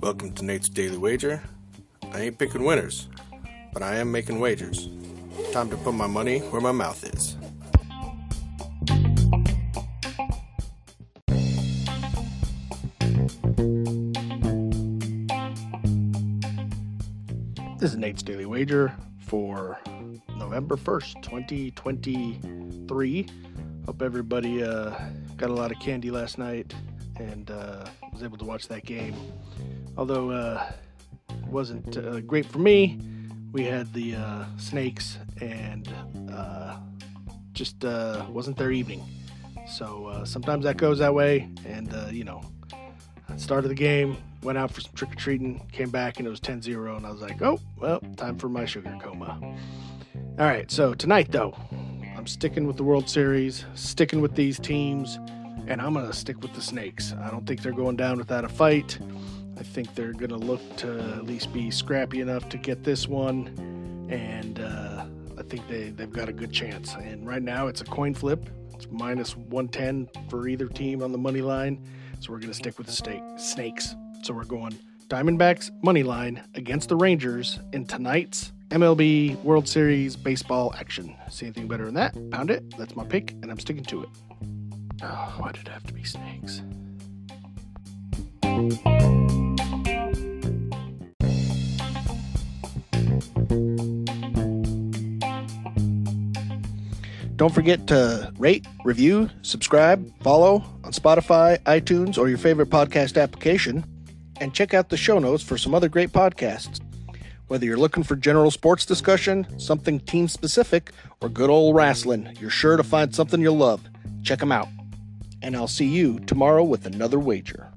Welcome to Nate's Daily Wager. I ain't picking winners, but I am making wagers. Time to put my money where my mouth is. This is Nate's Daily Wager for November 1st, 2023. Hope everybody uh, got a lot of candy last night and uh, was able to watch that game. Although uh, wasn't uh, great for me, we had the uh, Snakes and uh, just wasn't their evening. So sometimes that goes that way, and you know, started the game, went out for some trick or treating, came back, and it was 10 0. And I was like, oh, well, time for my sugar coma. All right, so tonight, though, I'm sticking with the World Series, sticking with these teams, and I'm going to stick with the Snakes. I don't think they're going down without a fight. I think they're going to look to at least be scrappy enough to get this one, and uh, I think they, they've got a good chance. And right now, it's a coin flip. It's minus 110 for either team on the money line. So we're going to stick with the stake, snakes. So we're going Diamondbacks money line against the Rangers in tonight's MLB World Series baseball action. See anything better than that? Pound it. That's my pick, and I'm sticking to it. Oh, why did it have to be snakes? Don't forget to rate, review, subscribe, follow on Spotify, iTunes, or your favorite podcast application. And check out the show notes for some other great podcasts. Whether you're looking for general sports discussion, something team specific, or good old wrestling, you're sure to find something you'll love. Check them out. And I'll see you tomorrow with another wager.